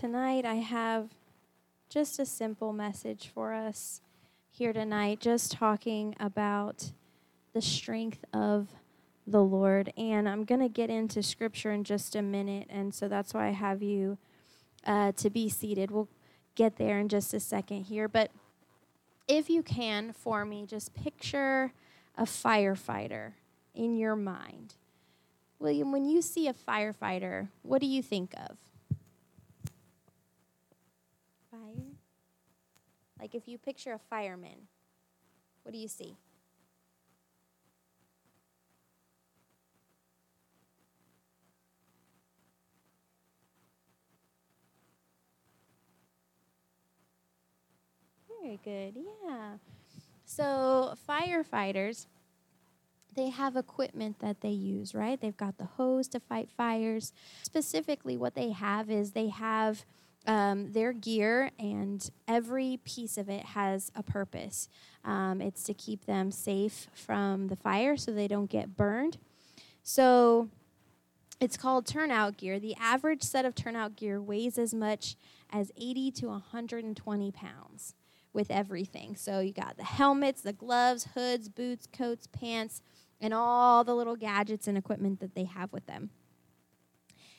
tonight I have just a simple message for us here tonight, just talking about the strength of the Lord. And I'm going to get into scripture in just a minute. And so that's why I have you uh, to be seated. We'll get there in just a second here. But if you can, for me, just picture a firefighter in your mind. William, when you see a firefighter, what do you think of? Fire? Like if you picture a fireman, what do you see? Very good, yeah. So, firefighters, they have equipment that they use, right? They've got the hose to fight fires. Specifically, what they have is they have um, their gear, and every piece of it has a purpose. Um, it's to keep them safe from the fire so they don't get burned. So, it's called turnout gear. The average set of turnout gear weighs as much as 80 to 120 pounds with everything. So you got the helmets, the gloves, hoods, boots, coats, pants, and all the little gadgets and equipment that they have with them.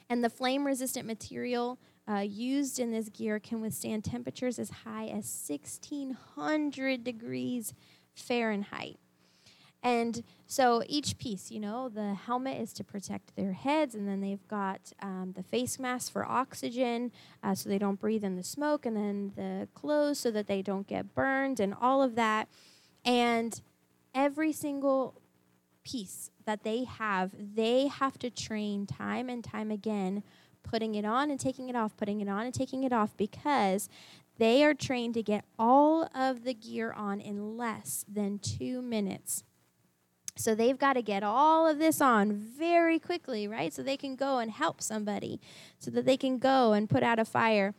And the flame resistant material uh, used in this gear can withstand temperatures as high as 1600 degrees Fahrenheit. And so each piece, you know, the helmet is to protect their heads, and then they've got um, the face mask for oxygen uh, so they don't breathe in the smoke, and then the clothes so that they don't get burned, and all of that. And every single piece that they have, they have to train time and time again, putting it on and taking it off, putting it on and taking it off, because they are trained to get all of the gear on in less than two minutes. So they've got to get all of this on very quickly, right? So they can go and help somebody, so that they can go and put out a fire.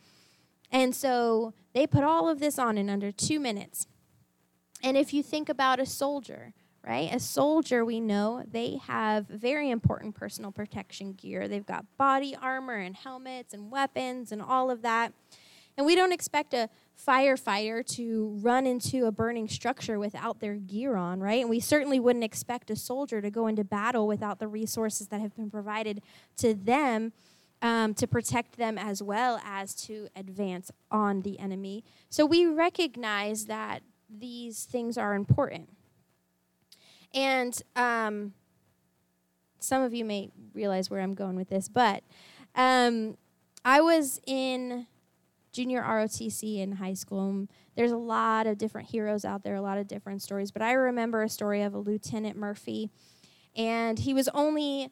And so they put all of this on in under two minutes. And if you think about a soldier, right? A soldier, we know they have very important personal protection gear. They've got body armor and helmets and weapons and all of that. And we don't expect a firefighter to run into a burning structure without their gear on, right? And we certainly wouldn't expect a soldier to go into battle without the resources that have been provided to them um, to protect them as well as to advance on the enemy. So we recognize that these things are important. And um, some of you may realize where I'm going with this, but um, I was in junior ROTC in high school. There's a lot of different heroes out there, a lot of different stories. But I remember a story of a Lieutenant Murphy, and he was only,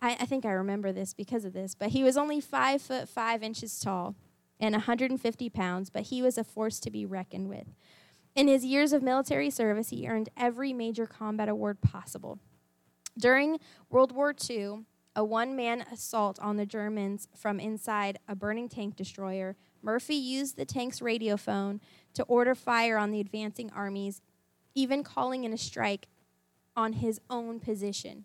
I, I think I remember this because of this, but he was only five foot five inches tall and 150 pounds, but he was a force to be reckoned with. In his years of military service, he earned every major combat award possible. During World War II, a one man assault on the Germans from inside a burning tank destroyer Murphy used the tank's radiophone to order fire on the advancing armies, even calling in a strike on his own position.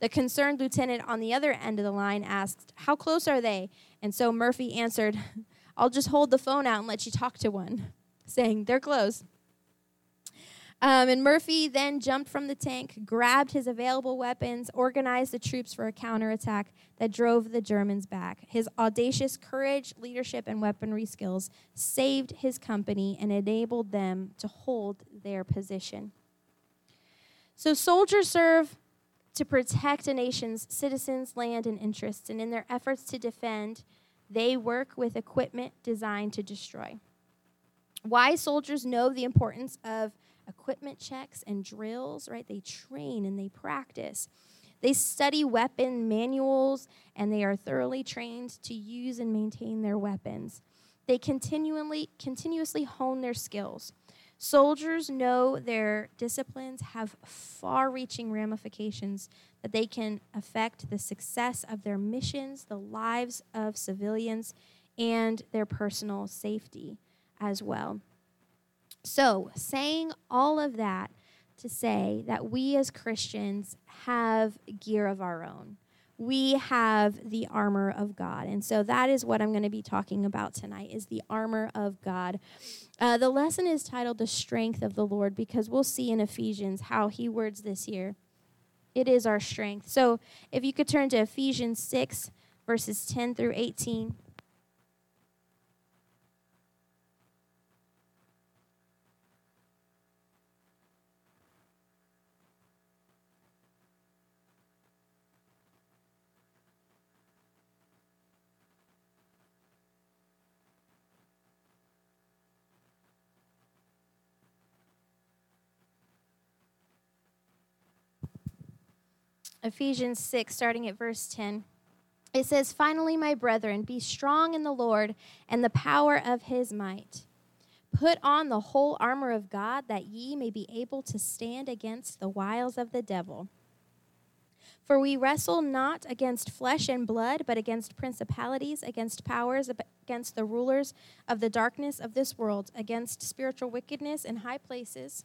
The concerned lieutenant on the other end of the line asked, How close are they? And so Murphy answered, I'll just hold the phone out and let you talk to one, saying, They're close. Um, and Murphy then jumped from the tank, grabbed his available weapons, organized the troops for a counterattack that drove the Germans back. His audacious courage, leadership, and weaponry skills saved his company and enabled them to hold their position. So, soldiers serve to protect a nation's citizens, land, and interests, and in their efforts to defend, they work with equipment designed to destroy. Why soldiers know the importance of equipment checks and drills, right? They train and they practice. They study weapon manuals and they are thoroughly trained to use and maintain their weapons. They continually continuously hone their skills. Soldiers know their disciplines have far reaching ramifications that they can affect the success of their missions, the lives of civilians, and their personal safety as well. So, saying all of that to say that we as Christians have gear of our own. we have the armor of God. And so that is what I'm going to be talking about tonight is the armor of God. Uh, the lesson is titled The Strength of the Lord because we'll see in Ephesians how he words this here. It is our strength. So if you could turn to Ephesians 6, verses 10 through 18. Ephesians 6, starting at verse 10. It says, Finally, my brethren, be strong in the Lord and the power of his might. Put on the whole armor of God, that ye may be able to stand against the wiles of the devil. For we wrestle not against flesh and blood, but against principalities, against powers, against the rulers of the darkness of this world, against spiritual wickedness in high places.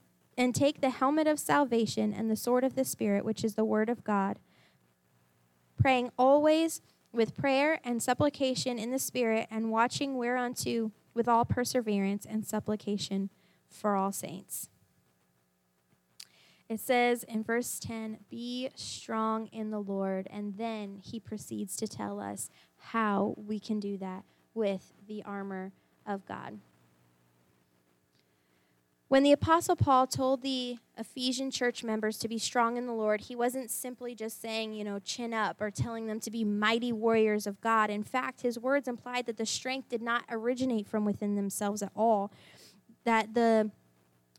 and take the helmet of salvation and the sword of the Spirit, which is the word of God, praying always with prayer and supplication in the Spirit, and watching whereunto with all perseverance and supplication for all saints. It says in verse 10, Be strong in the Lord. And then he proceeds to tell us how we can do that with the armor of God. When the Apostle Paul told the Ephesian church members to be strong in the Lord, he wasn't simply just saying, you know, chin up or telling them to be mighty warriors of God. In fact, his words implied that the strength did not originate from within themselves at all, that the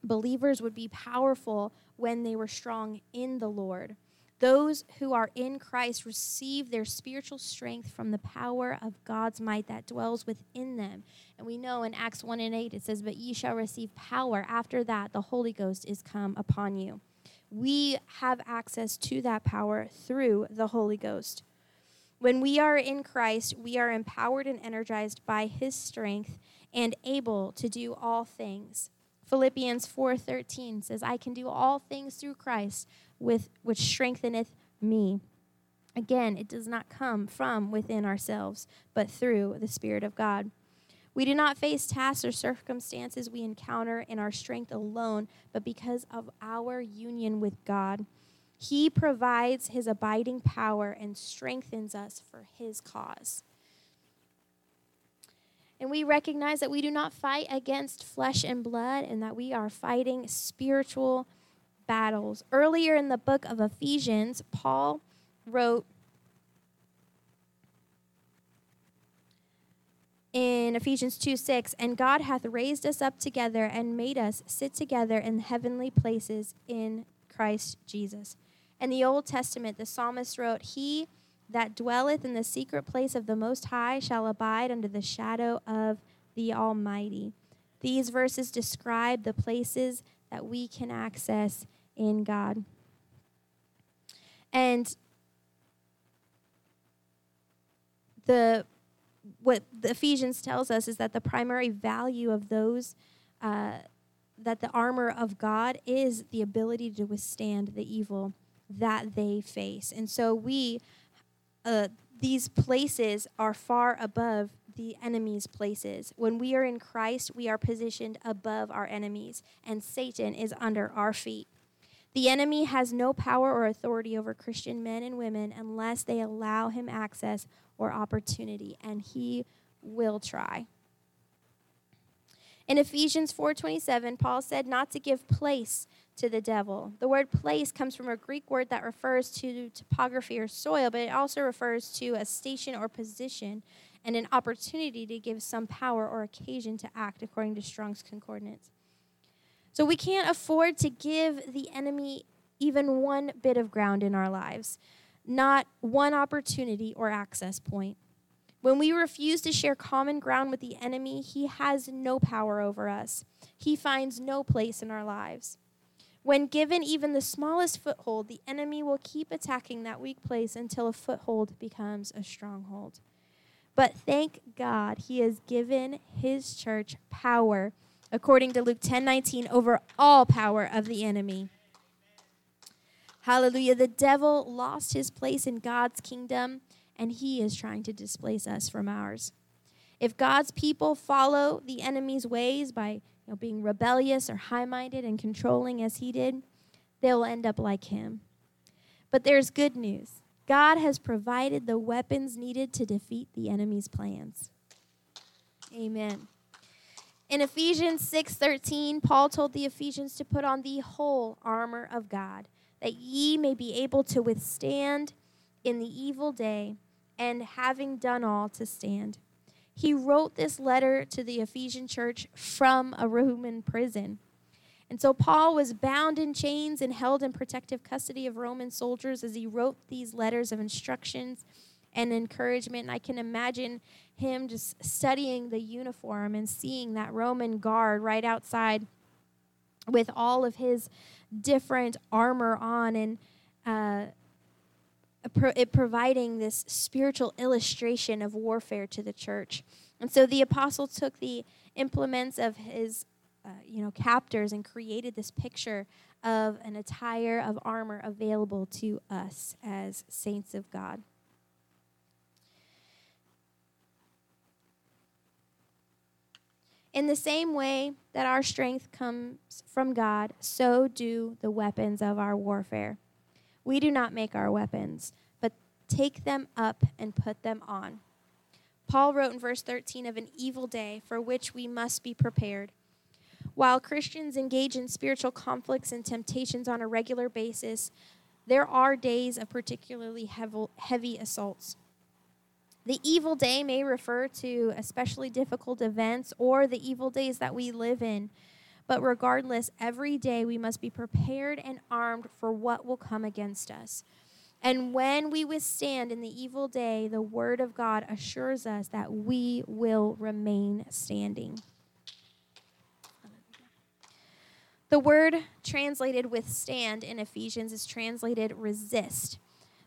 believers would be powerful when they were strong in the Lord. Those who are in Christ receive their spiritual strength from the power of God's might that dwells within them. And we know in Acts 1 and 8 it says, But ye shall receive power. After that, the Holy Ghost is come upon you. We have access to that power through the Holy Ghost. When we are in Christ, we are empowered and energized by his strength and able to do all things. Philippians 4:13 says, "I can do all things through Christ with which strengtheneth me. Again, it does not come from within ourselves, but through the Spirit of God. We do not face tasks or circumstances we encounter in our strength alone, but because of our union with God. He provides his abiding power and strengthens us for his cause. And we recognize that we do not fight against flesh and blood and that we are fighting spiritual battles. Earlier in the book of Ephesians, Paul wrote in Ephesians 2 6, and God hath raised us up together and made us sit together in heavenly places in Christ Jesus. In the Old Testament, the psalmist wrote, He that dwelleth in the secret place of the Most High shall abide under the shadow of the Almighty. These verses describe the places that we can access in God. And the what the Ephesians tells us is that the primary value of those uh, that the armor of God is the ability to withstand the evil that they face. And so we uh, these places are far above the enemy's places. When we are in Christ, we are positioned above our enemies, and Satan is under our feet. The enemy has no power or authority over Christian men and women unless they allow him access or opportunity, and he will try. In Ephesians 4:27, Paul said not to give place to the devil. The word place comes from a Greek word that refers to topography or soil, but it also refers to a station or position and an opportunity to give some power or occasion to act, according to Strong's Concordance. So we can't afford to give the enemy even one bit of ground in our lives, not one opportunity or access point. When we refuse to share common ground with the enemy, he has no power over us. He finds no place in our lives. When given even the smallest foothold, the enemy will keep attacking that weak place until a foothold becomes a stronghold. But thank God he has given his church power, according to Luke 10 19, over all power of the enemy. Hallelujah. The devil lost his place in God's kingdom, and he is trying to displace us from ours. If God's people follow the enemy's ways by you know, being rebellious or high minded and controlling as he did, they'll end up like him. But there's good news God has provided the weapons needed to defeat the enemy's plans. Amen. In Ephesians 6:13, Paul told the Ephesians to put on the whole armor of God, that ye may be able to withstand in the evil day, and having done all to stand. He wrote this letter to the Ephesian church from a Roman prison. And so Paul was bound in chains and held in protective custody of Roman soldiers as he wrote these letters of instructions and encouragement. And I can imagine him just studying the uniform and seeing that Roman guard right outside with all of his different armor on and uh, it providing this spiritual illustration of warfare to the church. And so the apostle took the implements of his uh, you know captors and created this picture of an attire of armor available to us as saints of God. In the same way that our strength comes from God, so do the weapons of our warfare. We do not make our weapons, but take them up and put them on. Paul wrote in verse 13 of an evil day for which we must be prepared. While Christians engage in spiritual conflicts and temptations on a regular basis, there are days of particularly heavy assaults. The evil day may refer to especially difficult events or the evil days that we live in. But regardless, every day we must be prepared and armed for what will come against us. And when we withstand in the evil day, the word of God assures us that we will remain standing. The word translated withstand in Ephesians is translated resist.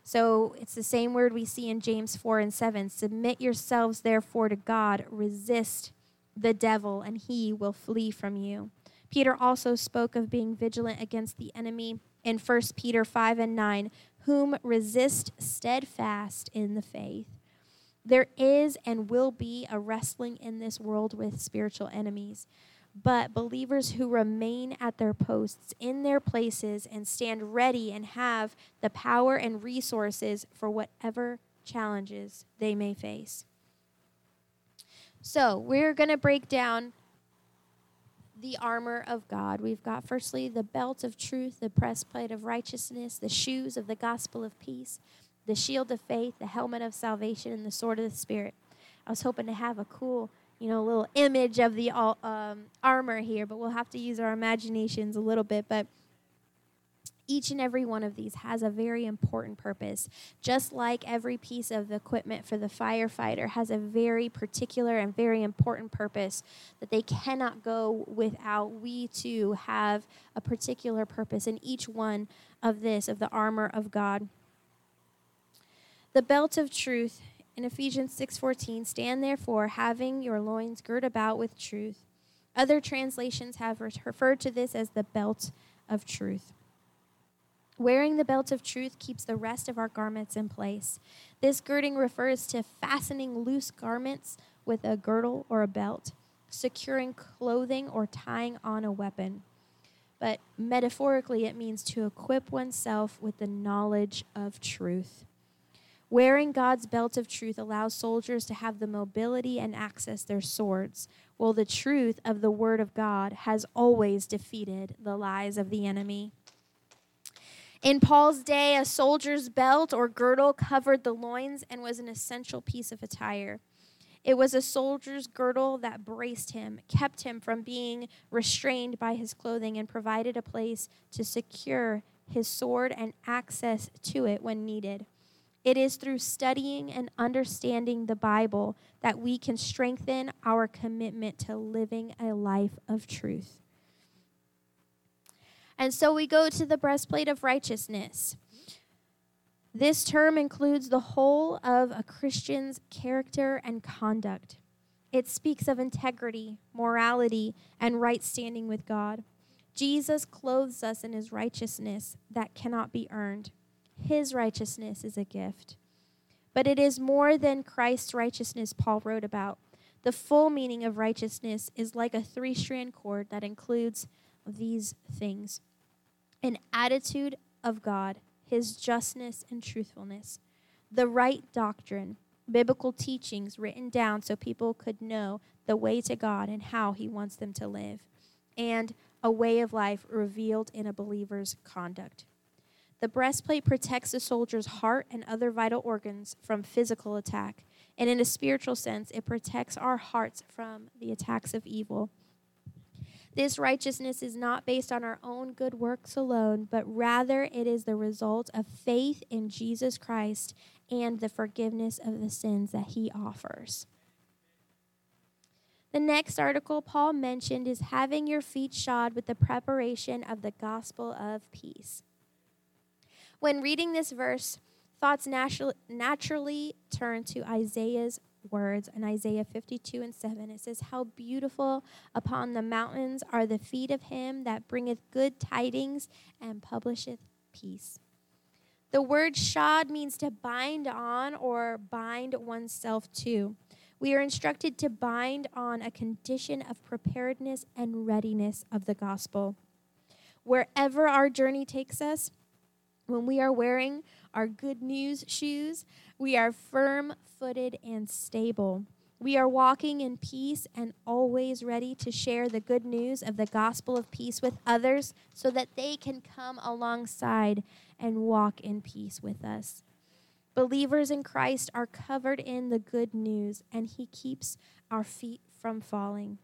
So it's the same word we see in James 4 and 7. Submit yourselves, therefore, to God. Resist the devil, and he will flee from you. Peter also spoke of being vigilant against the enemy in 1 Peter 5 and 9, whom resist steadfast in the faith. There is and will be a wrestling in this world with spiritual enemies. But believers who remain at their posts in their places and stand ready and have the power and resources for whatever challenges they may face. So, we're going to break down the armor of God. We've got, firstly, the belt of truth, the breastplate of righteousness, the shoes of the gospel of peace, the shield of faith, the helmet of salvation, and the sword of the Spirit. I was hoping to have a cool, you know, a little image of the um, armor here, but we'll have to use our imaginations a little bit. But each and every one of these has a very important purpose. Just like every piece of equipment for the firefighter has a very particular and very important purpose that they cannot go without, we too have a particular purpose in each one of this, of the armor of God. The belt of truth in Ephesians 6:14 stand therefore having your loins girt about with truth. Other translations have referred to this as the belt of truth. Wearing the belt of truth keeps the rest of our garments in place. This girding refers to fastening loose garments with a girdle or a belt, securing clothing, or tying on a weapon. But metaphorically, it means to equip oneself with the knowledge of truth. Wearing God's belt of truth allows soldiers to have the mobility and access their swords, while the truth of the Word of God has always defeated the lies of the enemy. In Paul's day, a soldier's belt or girdle covered the loins and was an essential piece of attire. It was a soldier's girdle that braced him, kept him from being restrained by his clothing, and provided a place to secure his sword, and access to it when needed. It is through studying and understanding the Bible that we can strengthen our commitment to living a life of truth. And so we go to the breastplate of righteousness. This term includes the whole of a Christian's character and conduct. It speaks of integrity, morality, and right standing with God. Jesus clothes us in his righteousness that cannot be earned. His righteousness is a gift. But it is more than Christ's righteousness Paul wrote about. The full meaning of righteousness is like a three strand cord that includes these things an attitude of God, his justness and truthfulness, the right doctrine, biblical teachings written down so people could know the way to God and how he wants them to live, and a way of life revealed in a believer's conduct. The breastplate protects the soldier's heart and other vital organs from physical attack. And in a spiritual sense, it protects our hearts from the attacks of evil. This righteousness is not based on our own good works alone, but rather it is the result of faith in Jesus Christ and the forgiveness of the sins that he offers. The next article Paul mentioned is having your feet shod with the preparation of the gospel of peace. When reading this verse, thoughts naturally, naturally turn to Isaiah's words in Isaiah 52 and 7. It says, How beautiful upon the mountains are the feet of him that bringeth good tidings and publisheth peace. The word shod means to bind on or bind oneself to. We are instructed to bind on a condition of preparedness and readiness of the gospel. Wherever our journey takes us, when we are wearing our good news shoes, we are firm footed and stable. We are walking in peace and always ready to share the good news of the gospel of peace with others so that they can come alongside and walk in peace with us. Believers in Christ are covered in the good news, and He keeps our feet from falling.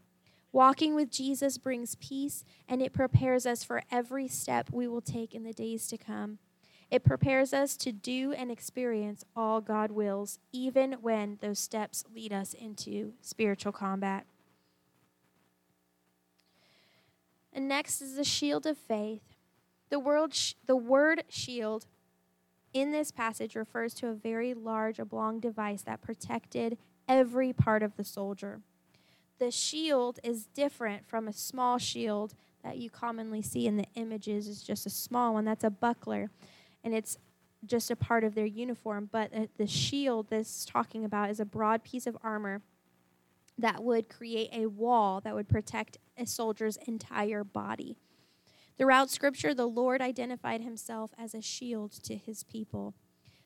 Walking with Jesus brings peace, and it prepares us for every step we will take in the days to come. It prepares us to do and experience all God wills, even when those steps lead us into spiritual combat. And next is the shield of faith. The, world sh- the word shield in this passage refers to a very large oblong device that protected every part of the soldier. The shield is different from a small shield that you commonly see in the images. It's just a small one. That's a buckler and it's just a part of their uniform. But the shield this talking about is a broad piece of armor that would create a wall that would protect a soldier's entire body. Throughout Scripture, the Lord identified himself as a shield to his people.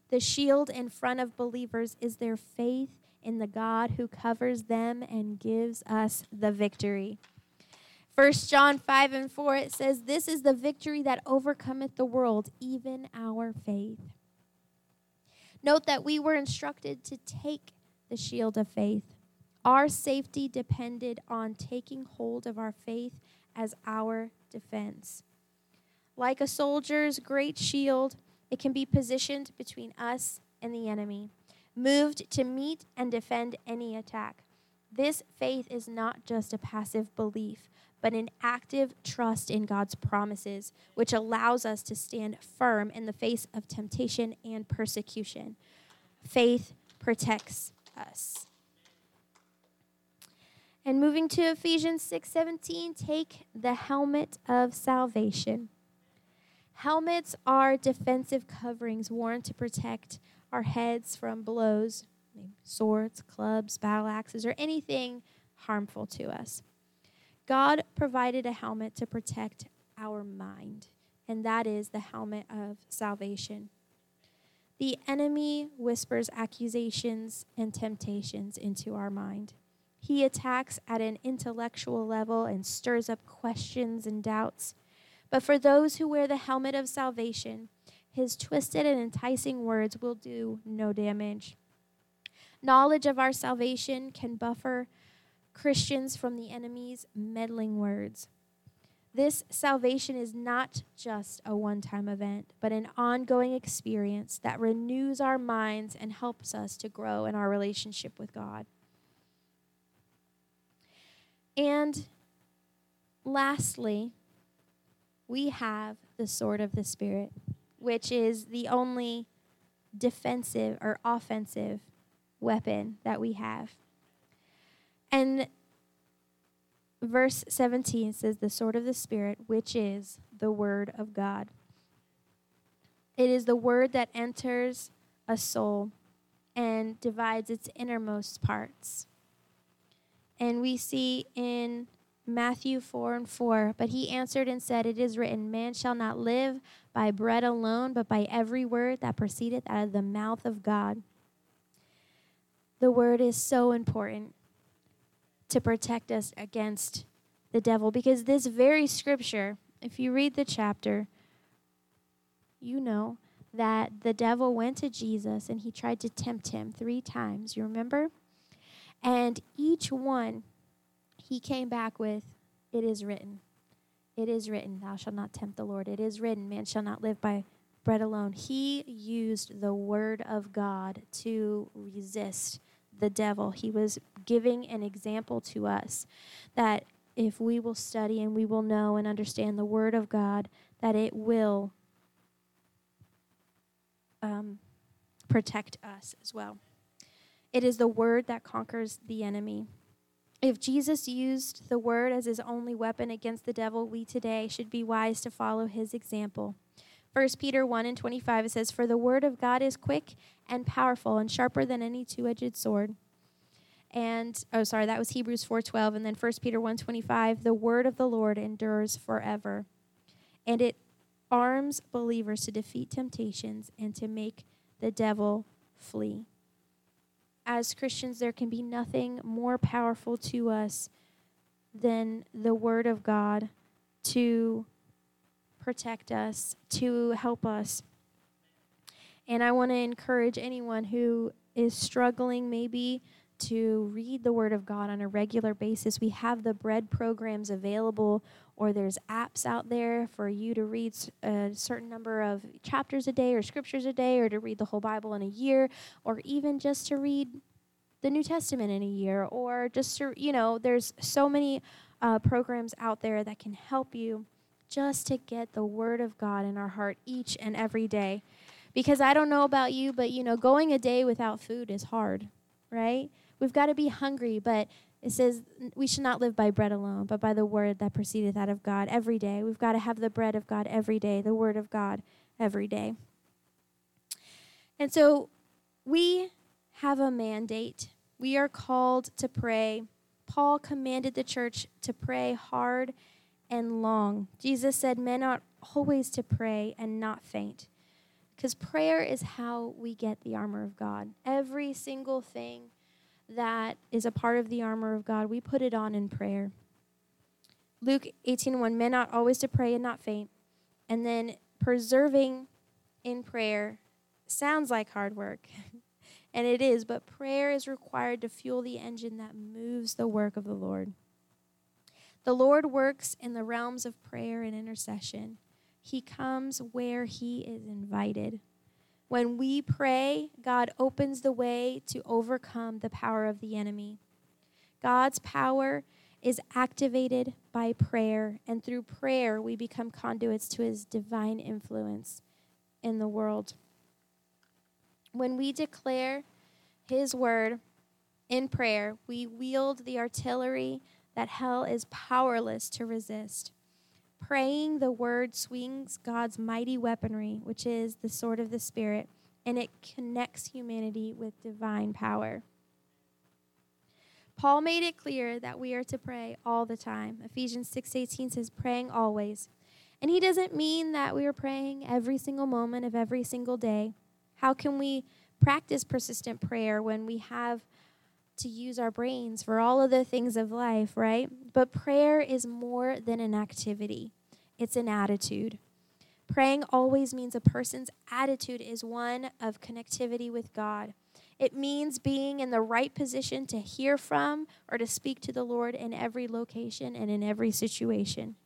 The shield in front of believers is their faith in the God who covers them and gives us the victory. First John 5 and 4, it says, This is the victory that overcometh the world, even our faith. Note that we were instructed to take the shield of faith. Our safety depended on taking hold of our faith as our defense. Like a soldier's great shield, it can be positioned between us and the enemy, moved to meet and defend any attack. This faith is not just a passive belief, but an active trust in God's promises, which allows us to stand firm in the face of temptation and persecution. Faith protects us. And moving to Ephesians 6:17, take the helmet of salvation. Helmets are defensive coverings worn to protect our heads from blows, swords, clubs, battle axes, or anything harmful to us. God provided a helmet to protect our mind, and that is the helmet of salvation. The enemy whispers accusations and temptations into our mind. He attacks at an intellectual level and stirs up questions and doubts. But for those who wear the helmet of salvation, his twisted and enticing words will do no damage. Knowledge of our salvation can buffer Christians from the enemy's meddling words. This salvation is not just a one time event, but an ongoing experience that renews our minds and helps us to grow in our relationship with God. And lastly, we have the sword of the Spirit, which is the only defensive or offensive weapon that we have. And verse 17 says, The sword of the Spirit, which is the word of God. It is the word that enters a soul and divides its innermost parts. And we see in Matthew 4 and 4, but he answered and said, It is written, Man shall not live by bread alone, but by every word that proceedeth out of the mouth of God. The word is so important to protect us against the devil because this very scripture, if you read the chapter, you know that the devil went to Jesus and he tried to tempt him three times. You remember? And each one he came back with, It is written. It is written, Thou shalt not tempt the Lord. It is written, Man shall not live by bread alone. He used the word of God to resist the devil. He was giving an example to us that if we will study and we will know and understand the Word of God, that it will um, protect us as well. It is the Word that conquers the enemy. If Jesus used the Word as his only weapon against the devil, we today should be wise to follow his example. 1 Peter 1 and 25, it says, For the Word of God is quick and powerful and sharper than any two-edged sword. And oh sorry that was hebrews 4.12 and then 1 peter 1.25 the word of the lord endures forever and it arms believers to defeat temptations and to make the devil flee. As christians there can be nothing more powerful to us than the word of god to protect us to help us and i want to encourage anyone who is struggling maybe to read the Word of God on a regular basis. We have the bread programs available, or there's apps out there for you to read a certain number of chapters a day, or scriptures a day, or to read the whole Bible in a year, or even just to read the New Testament in a year, or just to, you know, there's so many uh, programs out there that can help you just to get the Word of God in our heart each and every day. Because I don't know about you, but you know, going a day without food is hard, right? We've got to be hungry, but it says we should not live by bread alone, but by the word that proceedeth out of God every day. We've got to have the bread of God every day, the word of God every day. And so we have a mandate. We are called to pray. Paul commanded the church to pray hard and long. Jesus said, Men ought always to pray and not faint. Because prayer is how we get the armor of God. Every single thing that is a part of the armor of God, we put it on in prayer. Luke 18:1 men ought always to pray and not faint. And then preserving in prayer sounds like hard work. and it is, but prayer is required to fuel the engine that moves the work of the Lord. The Lord works in the realms of prayer and intercession. He comes where he is invited. When we pray, God opens the way to overcome the power of the enemy. God's power is activated by prayer, and through prayer, we become conduits to his divine influence in the world. When we declare his word in prayer, we wield the artillery that hell is powerless to resist. Praying the word swings God's mighty weaponry, which is the sword of the Spirit, and it connects humanity with divine power. Paul made it clear that we are to pray all the time. Ephesians 6:18 says praying always. And he doesn't mean that we are praying every single moment of every single day. How can we practice persistent prayer when we have to use our brains for all of the things of life, right? But prayer is more than an activity, it's an attitude. Praying always means a person's attitude is one of connectivity with God. It means being in the right position to hear from or to speak to the Lord in every location and in every situation.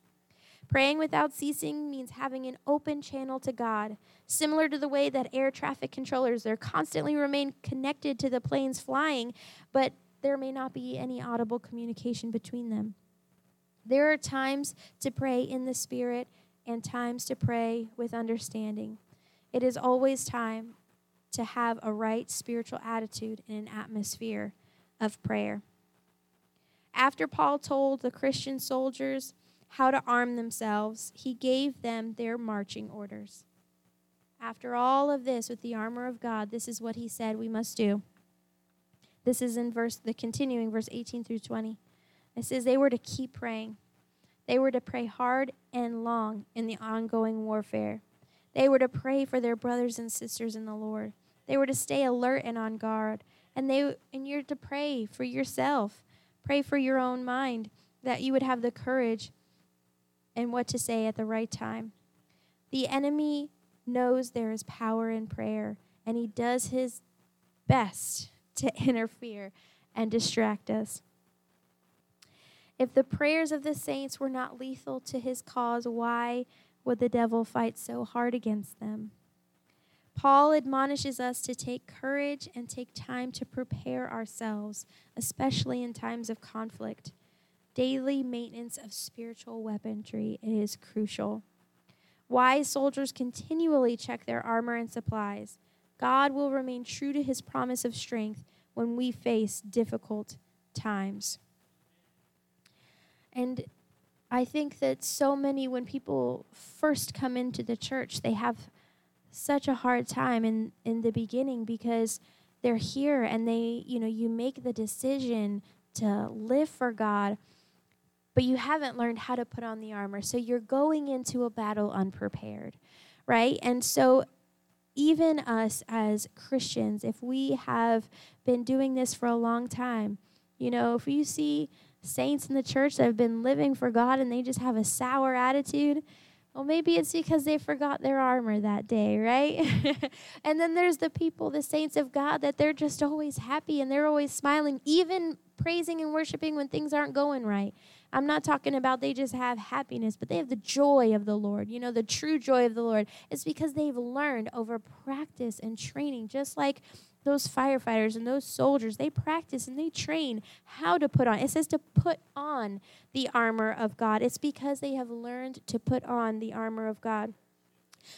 Praying without ceasing means having an open channel to God, similar to the way that air traffic controllers they're constantly remain connected to the planes flying, but there may not be any audible communication between them. There are times to pray in the spirit and times to pray with understanding. It is always time to have a right spiritual attitude in an atmosphere of prayer. After Paul told the Christian soldiers how to arm themselves, he gave them their marching orders. After all of this with the armor of God, this is what he said we must do. This is in verse the continuing verse 18 through 20. It says they were to keep praying. They were to pray hard and long in the ongoing warfare. They were to pray for their brothers and sisters in the Lord. They were to stay alert and on guard. And they and you're to pray for yourself. Pray for your own mind that you would have the courage and what to say at the right time. The enemy knows there is power in prayer, and he does his best to interfere and distract us. If the prayers of the saints were not lethal to his cause, why would the devil fight so hard against them? Paul admonishes us to take courage and take time to prepare ourselves, especially in times of conflict. Daily maintenance of spiritual weaponry is crucial. Wise soldiers continually check their armor and supplies. God will remain true to his promise of strength when we face difficult times. And I think that so many, when people first come into the church, they have such a hard time in, in the beginning because they're here and they, you know, you make the decision to live for God, but you haven't learned how to put on the armor. So you're going into a battle unprepared, right? And so even us as Christians, if we have been doing this for a long time, you know, if you see saints in the church that have been living for God and they just have a sour attitude, well, maybe it's because they forgot their armor that day, right? and then there's the people, the saints of God, that they're just always happy and they're always smiling, even praising and worshiping when things aren't going right. I'm not talking about they just have happiness, but they have the joy of the Lord. You know, the true joy of the Lord. It's because they've learned over practice and training, just like those firefighters and those soldiers, they practice and they train how to put on. It says to put on the armor of God. It's because they have learned to put on the armor of God.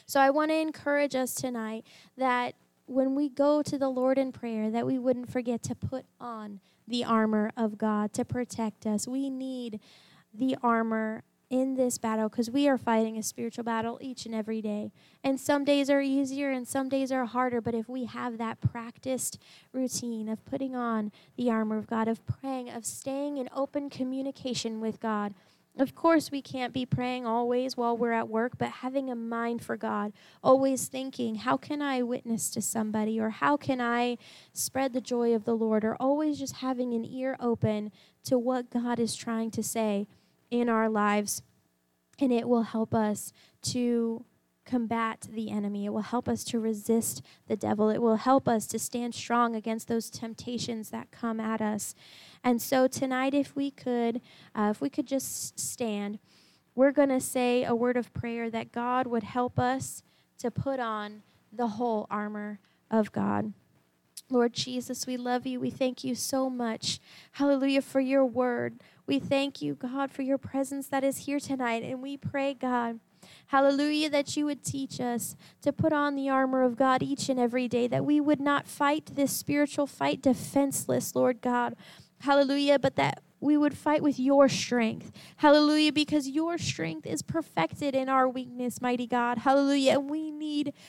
So I want to encourage us tonight that when we go to the Lord in prayer, that we wouldn't forget to put on the armor of God to protect us. We need the armor in this battle because we are fighting a spiritual battle each and every day. And some days are easier and some days are harder. But if we have that practiced routine of putting on the armor of God, of praying, of staying in open communication with God, of course, we can't be praying always while we're at work, but having a mind for God, always thinking, how can I witness to somebody, or how can I spread the joy of the Lord, or always just having an ear open to what God is trying to say in our lives, and it will help us to combat the enemy. It will help us to resist the devil. It will help us to stand strong against those temptations that come at us. And so tonight, if we could, uh, if we could just stand, we're going to say a word of prayer that God would help us to put on the whole armor of God. Lord Jesus, we love you. We thank you so much. Hallelujah for your word. We thank you, God, for your presence that is here tonight. And we pray, God, hallelujah, that you would teach us to put on the armor of God each and every day, that we would not fight this spiritual fight defenseless, Lord God. Hallelujah, but that we would fight with your strength. Hallelujah, because your strength is perfected in our weakness, mighty God. Hallelujah. And we need